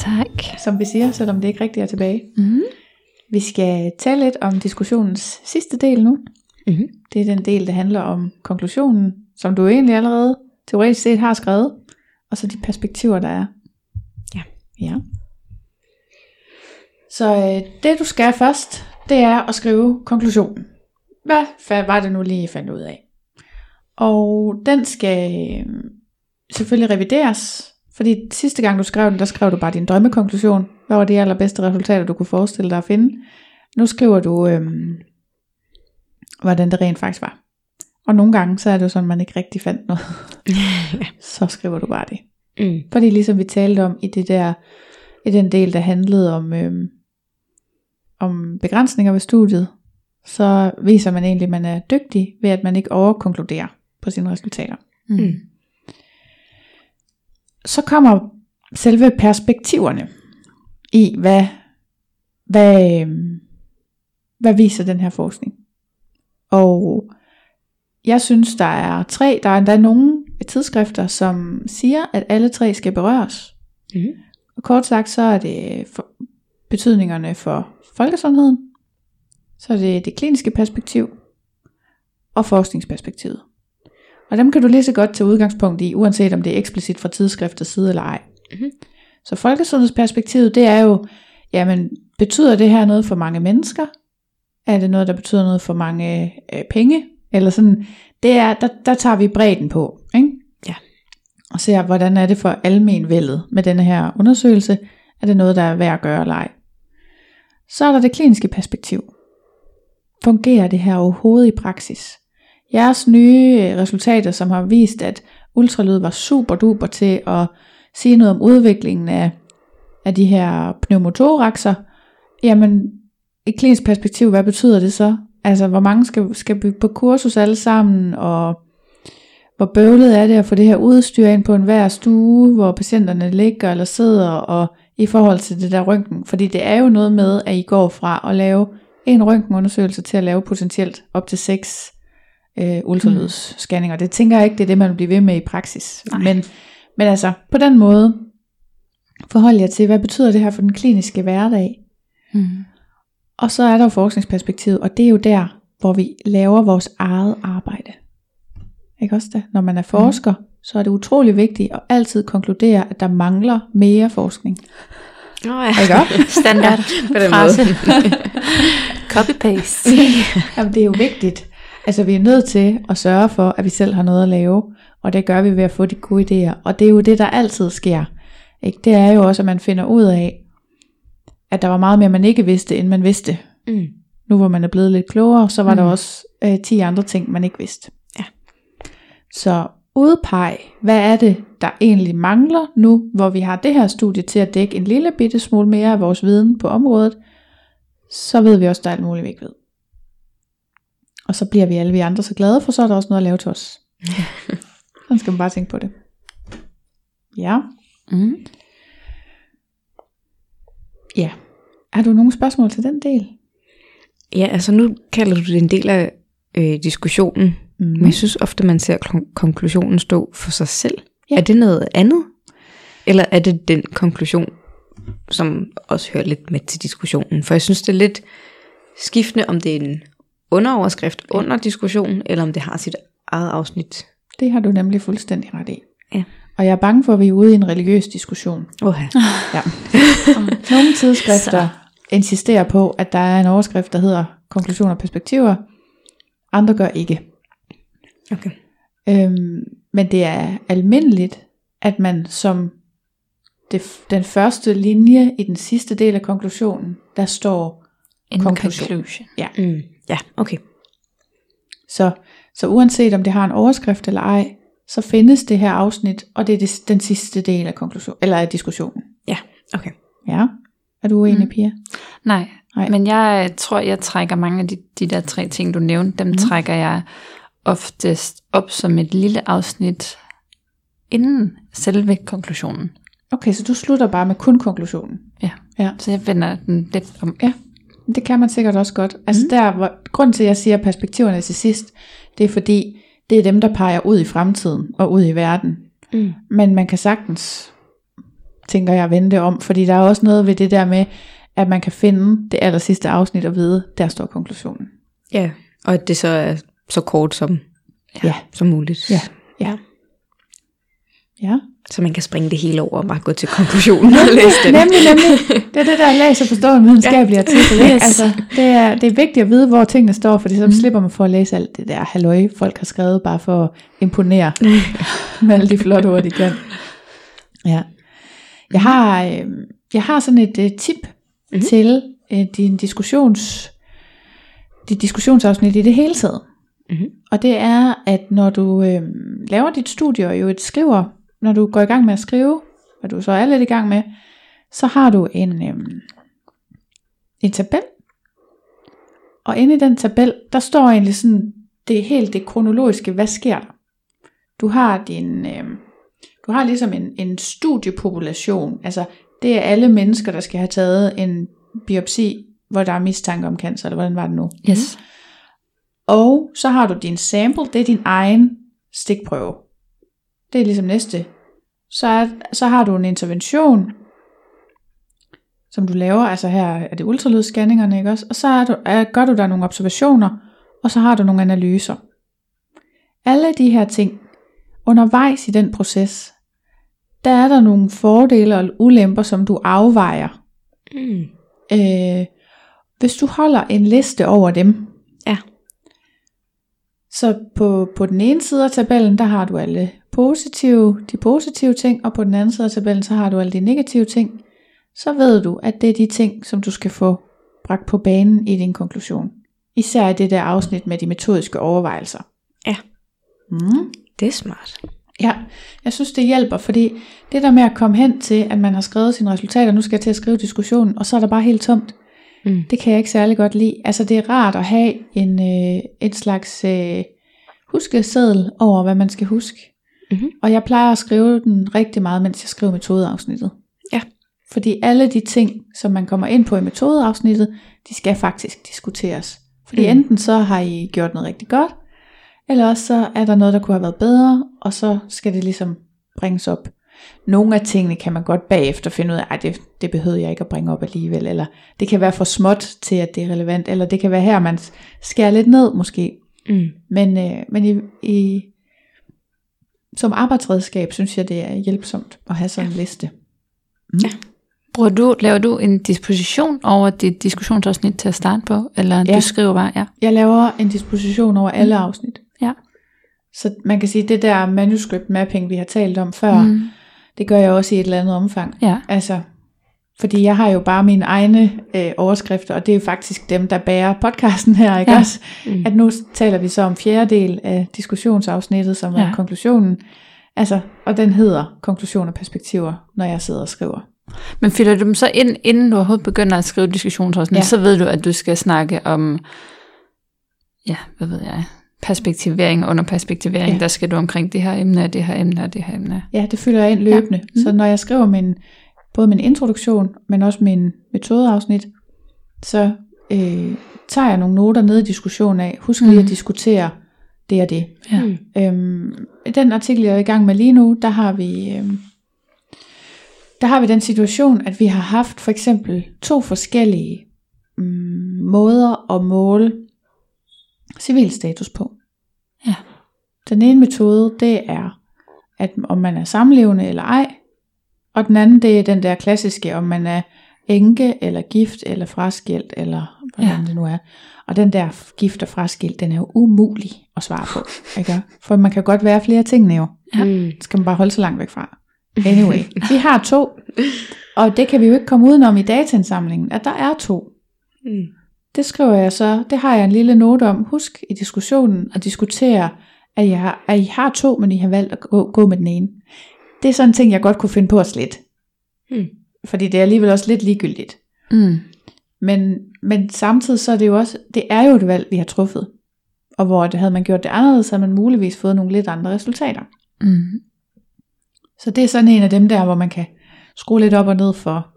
Tak. som vi siger, selvom det ikke rigtig er tilbage. Mm. Vi skal tale lidt om diskussionens sidste del nu. Mm. Det er den del, der handler om konklusionen, som du egentlig allerede teoretisk set har skrevet, og så de perspektiver, der er. Ja. Ja. Så øh, det du skal først, det er at skrive konklusionen. Hvad var det nu lige, I fandt ud af? Og den skal øh, selvfølgelig revideres, fordi sidste gang du skrev den, der skrev du bare din drømmekonklusion. Hvad var de allerbedste resultater, du kunne forestille dig at finde? Nu skriver du, øhm, hvordan det rent faktisk var. Og nogle gange, så er det jo sådan, at man ikke rigtig fandt noget. så skriver du bare det. Mm. Fordi ligesom vi talte om i det der, i den del, der handlede om, øhm, om begrænsninger ved studiet, så viser man egentlig, at man er dygtig ved, at man ikke overkonkluderer på sine resultater. Mm. Så kommer selve perspektiverne i, hvad, hvad, øhm, hvad viser den her forskning. Og jeg synes, der er tre, der er endda nogle tidsskrifter, som siger, at alle tre skal berøres. Mm. Og kort sagt, så er det for betydningerne for folkesundheden, så er det det kliniske perspektiv og forskningsperspektivet. Og dem kan du lige så godt tage udgangspunkt i, uanset om det er eksplicit fra tidsskriftets side eller ej. Mhm. Så folkesundhedsperspektivet, det er jo, jamen, betyder det her noget for mange mennesker? Er det noget, der betyder noget for mange øh, penge? Eller sådan, det er, der, der tager vi bredden på, ikke? Ja. Og ser, hvordan er det for almenvældet med denne her undersøgelse? Er det noget, der er værd at gøre eller ej? Så er der det kliniske perspektiv. Fungerer det her overhovedet i praksis? Jeres nye resultater, som har vist, at ultralyd var super duper til at sige noget om udviklingen af, af de her pneumotoraxer, jamen i klinisk perspektiv, hvad betyder det så? Altså, hvor mange skal, skal bygge på kursus alle sammen, og hvor bøvlet er det at få det her udstyr ind på enhver stue, hvor patienterne ligger eller sidder, og i forhold til det der røntgen. Fordi det er jo noget med, at I går fra at lave en røntgenundersøgelse til at lave potentielt op til seks øh, ultralydsscanninger. Det tænker jeg ikke, det er det, man vil blive ved med i praksis. Nej. Men, men altså, på den måde, forhold jer til, hvad betyder det her for den kliniske hverdag? Mm. Og så er der jo forskningsperspektivet, og det er jo der, hvor vi laver vores eget arbejde. Ikke også det? Når man er forsker, mm. så er det utrolig vigtigt at altid konkludere, at der mangler mere forskning. Nå ja. Ikke? Standard På den frase. Copy-paste. Jamen, det er jo vigtigt. Altså, vi er nødt til at sørge for, at vi selv har noget at lave, og det gør vi ved at få de gode idéer. Og det er jo det, der altid sker. Ikke? Det er jo også, at man finder ud af, at der var meget mere, man ikke vidste, end man vidste. Mm. Nu hvor man er blevet lidt klogere, så var mm. der også øh, 10 andre ting, man ikke vidste. Ja. Så udpeg, hvad er det, der egentlig mangler nu, hvor vi har det her studie til at dække en lille bitte smule mere af vores viden på området, så ved vi også, der er alt muligt, vi ikke ved. Og så bliver vi alle vi andre så glade, for så er der også noget at lave til os. Sådan skal man bare tænke på det. Ja. Mm. Ja. Har du nogle spørgsmål til den del? Ja, altså nu kalder du det en del af øh, diskussionen, Mm. men jeg synes ofte, man ser kon- konklusionen stå for sig selv. Ja. Er det noget andet? Eller er det den konklusion, som også hører lidt med til diskussionen? For jeg synes, det er lidt skiftende, om det er en underoverskrift under diskussionen, eller om det har sit eget afsnit. Det har du nemlig fuldstændig ret i. Ja. Og jeg er bange for, at vi er ude i en religiøs diskussion. Oha. Ja. Nogle tidsskrifter insisterer på, at der er en overskrift, der hedder konklusioner og perspektiver. Andre gør ikke. Okay. Øhm, men det er almindeligt, at man som det, den første linje i den sidste del af konklusionen, der står En Konklusion. conclusion. Ja. Mm. Ja, okay. Så, så uanset om det har en overskrift eller ej, så findes det her afsnit, og det er det, den sidste del af konklusion, eller af diskussionen. Ja, okay. Ja, er du uenig, mm. Pia? Nej, Nej. men jeg tror, jeg trækker mange af de, de der tre ting, du nævnte, dem mm. trækker jeg oftest op som et lille afsnit inden selve konklusionen. Okay, så du slutter bare med kun konklusionen. Ja. Ja. Så jeg vender den lidt om. Ja, det kan man sikkert også godt. Altså mm. der, hvor, grunden til, at jeg siger perspektiverne til sidst, det er fordi, det er dem, der peger ud i fremtiden og ud i verden. Mm. Men man kan sagtens, tænker jeg, vende det om, fordi der er også noget ved det der med, at man kan finde det aller sidste afsnit og vide, der står konklusionen. Ja, og at det så er så kort som, Ja. som muligt. Ja. Ja. Ja. Så man kan springe det hele over og bare gå til konklusionen og læse den. Nemlig, nemlig. Det er det der læser forstå en videnskabelig ja. artikel. Yes. Altså, det, er, det er vigtigt at vide, hvor tingene står, fordi så mm. slipper man for at læse alt det der halløj, folk har skrevet bare for at imponere med alle de flotte ord, de kan. Ja. Jeg har, øh, jeg har sådan et øh, tip mm-hmm. til øh, din diskussions, dit diskussionsafsnit i det hele taget. Mhm. Og det er, at når du øh, laver dit studie og jo et skriver, når du går i gang med at skrive, hvad du så er lidt i gang med, så har du en, øh, en tabel. Og inde i den tabel, der står egentlig sådan, det er helt det kronologiske, hvad sker der? Du har din, øh, du har ligesom en, en studiepopulation, altså det er alle mennesker, der skal have taget en biopsi, hvor der er mistanke om cancer, eller hvordan var det nu? Yes. Og så har du din sample, det er din egen stikprøve. Det er ligesom næste. Så, er, så har du en intervention, som du laver, altså her er det ultralydsscanningerne, ikke også? Og så er du, er, gør du der nogle observationer, og så har du nogle analyser. Alle de her ting, undervejs i den proces, der er der nogle fordele og ulemper, som du afvejer. Mm. Øh, hvis du holder en liste over dem, Ja. Så på, på den ene side af tabellen, der har du alle positive, de positive ting, og på den anden side af tabellen, så har du alle de negative ting. Så ved du, at det er de ting, som du skal få bragt på banen i din konklusion. Især i det der afsnit med de metodiske overvejelser. Ja. Mm. Det er smart. Ja, jeg synes det hjælper, fordi det der med at komme hen til, at man har skrevet sine resultater, nu skal jeg til at skrive diskussionen, og så er der bare helt tomt, Mm. det kan jeg ikke særlig godt lide. Altså det er rart at have en, øh, et slags øh, huskeseddel over, hvad man skal huske. Mhm. Og jeg plejer at skrive den rigtig meget, mens jeg skriver metodeafsnittet. Ja. Fordi alle de ting, som man kommer ind på i metodeafsnittet, de skal faktisk diskuteres. Fordi mm. enten så har I gjort noget rigtig godt, eller også så er der noget, der kunne have været bedre, og så skal det ligesom bringes op. Nogle af tingene kan man godt bagefter finde ud af, at det, det behøvede jeg ikke at bringe op alligevel, eller det kan være for småt til, at det er relevant, eller det kan være her, man skærer lidt ned måske. Mm. Men, øh, men i, i, som arbejdsredskab, synes jeg, det er hjælpsomt at have sådan en liste. Mm. Ja. Bruger du, laver du en disposition over dit diskussionsafsnit til at starte på? Eller ja. Ja. du skriver bare, ja. Jeg laver en disposition over alle afsnit. Ja. Så man kan sige, det der manuscript mapping, vi har talt om før, Mm. Det gør jeg også i et eller andet omfang. Ja. Altså, fordi jeg har jo bare mine egne øh, overskrifter, og det er jo faktisk dem, der bærer podcasten her, ikke Ja. også? Mm. At nu taler vi så om fjerde del af diskussionsafsnittet, som er Ja. konklusionen. Altså, og den hedder konklusion og perspektiver, når jeg sidder og skriver. Men fylder du dem så ind, inden du overhovedet begynder at skrive diskussionsafsnit, ja. Ja. så ved du, at du skal snakke om, ja, hvad ved jeg, perspektivering under perspektivering. Ja. Der skal du omkring det her emne, det her emne, og det her emne. Ja, det fylder jeg ind løbende. Ja. Ja. Så når jeg skriver min, både min introduktion, men også min metodeafsnit, så øh, tager jeg nogle noter ned i diskussionen af. Husk lige Mhm. at diskutere det og det. Ja. Mm. Øhm, i den artikel, jeg er i gang med lige nu, der har vi... Øhm, der har vi den situation, at vi har haft for eksempel to forskellige mm, måder at måle civilstatus på. Ja. Den ene metode, det er, at om man er samlevende eller ej, og den anden, det er den der klassiske, om man er enke, eller gift, eller fraskilt, eller hvordan Ja. ja. det nu er. Og den der gift og fraskilt, den er jo umulig at svare på. Ikke? For man kan godt være flere ting jo. Mm. Det skal man bare holde så langt væk fra. Anyway, vi har to. Og det kan vi jo ikke komme udenom i dataindsamlingen, at der er to. Mm. Det skriver jeg så, det har jeg en lille note om. Husk i diskussionen at diskutere, at, jeg har, at I har to, men I har valgt at gå, gå med den ene. Det er sådan en ting, jeg godt kunne finde på at slette. Mm. Fordi det er alligevel også lidt ligegyldigt. Mm. Men, men samtidig så er det jo også, det er jo et valg, vi har truffet. Og hvor det, havde man gjort det anderledes, så havde man muligvis fået nogle lidt andre resultater. Mm. Så det er sådan en af dem der, hvor man kan skrue lidt op og ned for,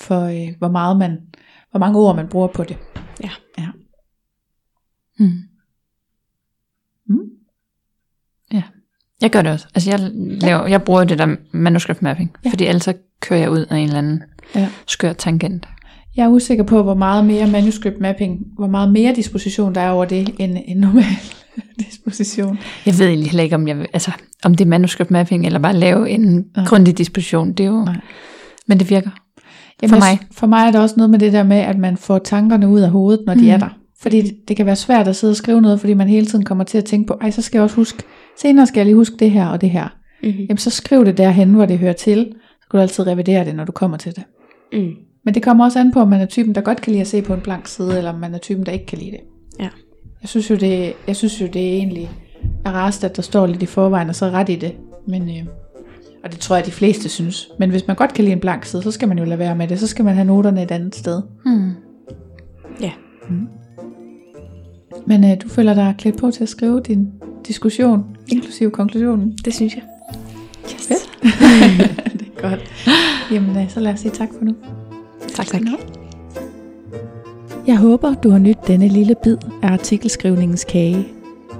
for øh, hvor meget man, hvor mange ord man bruger på det. Ja. ja. Mm. Mm. Ja. Jeg gør det også. Altså jeg, laver, jeg bruger det der manuskript mapping, Ja. ja. fordi ellers så kører jeg ud af en eller anden Ja. skør tangent. Jeg er usikker på, hvor meget mere manuscript mapping, hvor meget mere disposition der er over det, end en normal disposition. Jeg ved egentlig heller ikke, om, jeg, vil- altså, om det er manuskript mapping, eller bare lave en Nej. grundig disposition. Det er jo, Nej. men det virker. Jamen, For jeg- mig. For mig er der også noget med det der med, at man får tankerne ud af hovedet, når de Mm. er der. Fordi det, det kan være svært at sidde og skrive noget, fordi man hele tiden kommer til at tænke på, ej, så skal jeg også huske, senere skal jeg lige huske det her og det her. Mm-hmm. Jamen, så skriv det derhen, hvor det hører til. Så kan du altid revidere det, når du kommer til det. Mm. Men det kommer også an på, om man er typen, der godt kan lide at se på en blank side, eller om man er typen, der ikke kan lide det. Ja. Jeg synes jo, det, jeg synes jo, det er egentlig er rarest, at der står lidt i forvejen, og så ret i det. Men, øh, og det tror jeg, de fleste synes. Men hvis man godt kan lide en blank side, så skal man jo lade være med det. Så skal man have noterne et andet sted. Hmm. Ja. Men øh, du føler dig klædt på til at skrive din diskussion, inklusive konklusionen. Det synes jeg. Yes. det er godt. Jamen, øh, så lad os sige tak for nu. Tak, tak. Jeg håber, du har nydt denne lille bid af artikelskrivningens kage.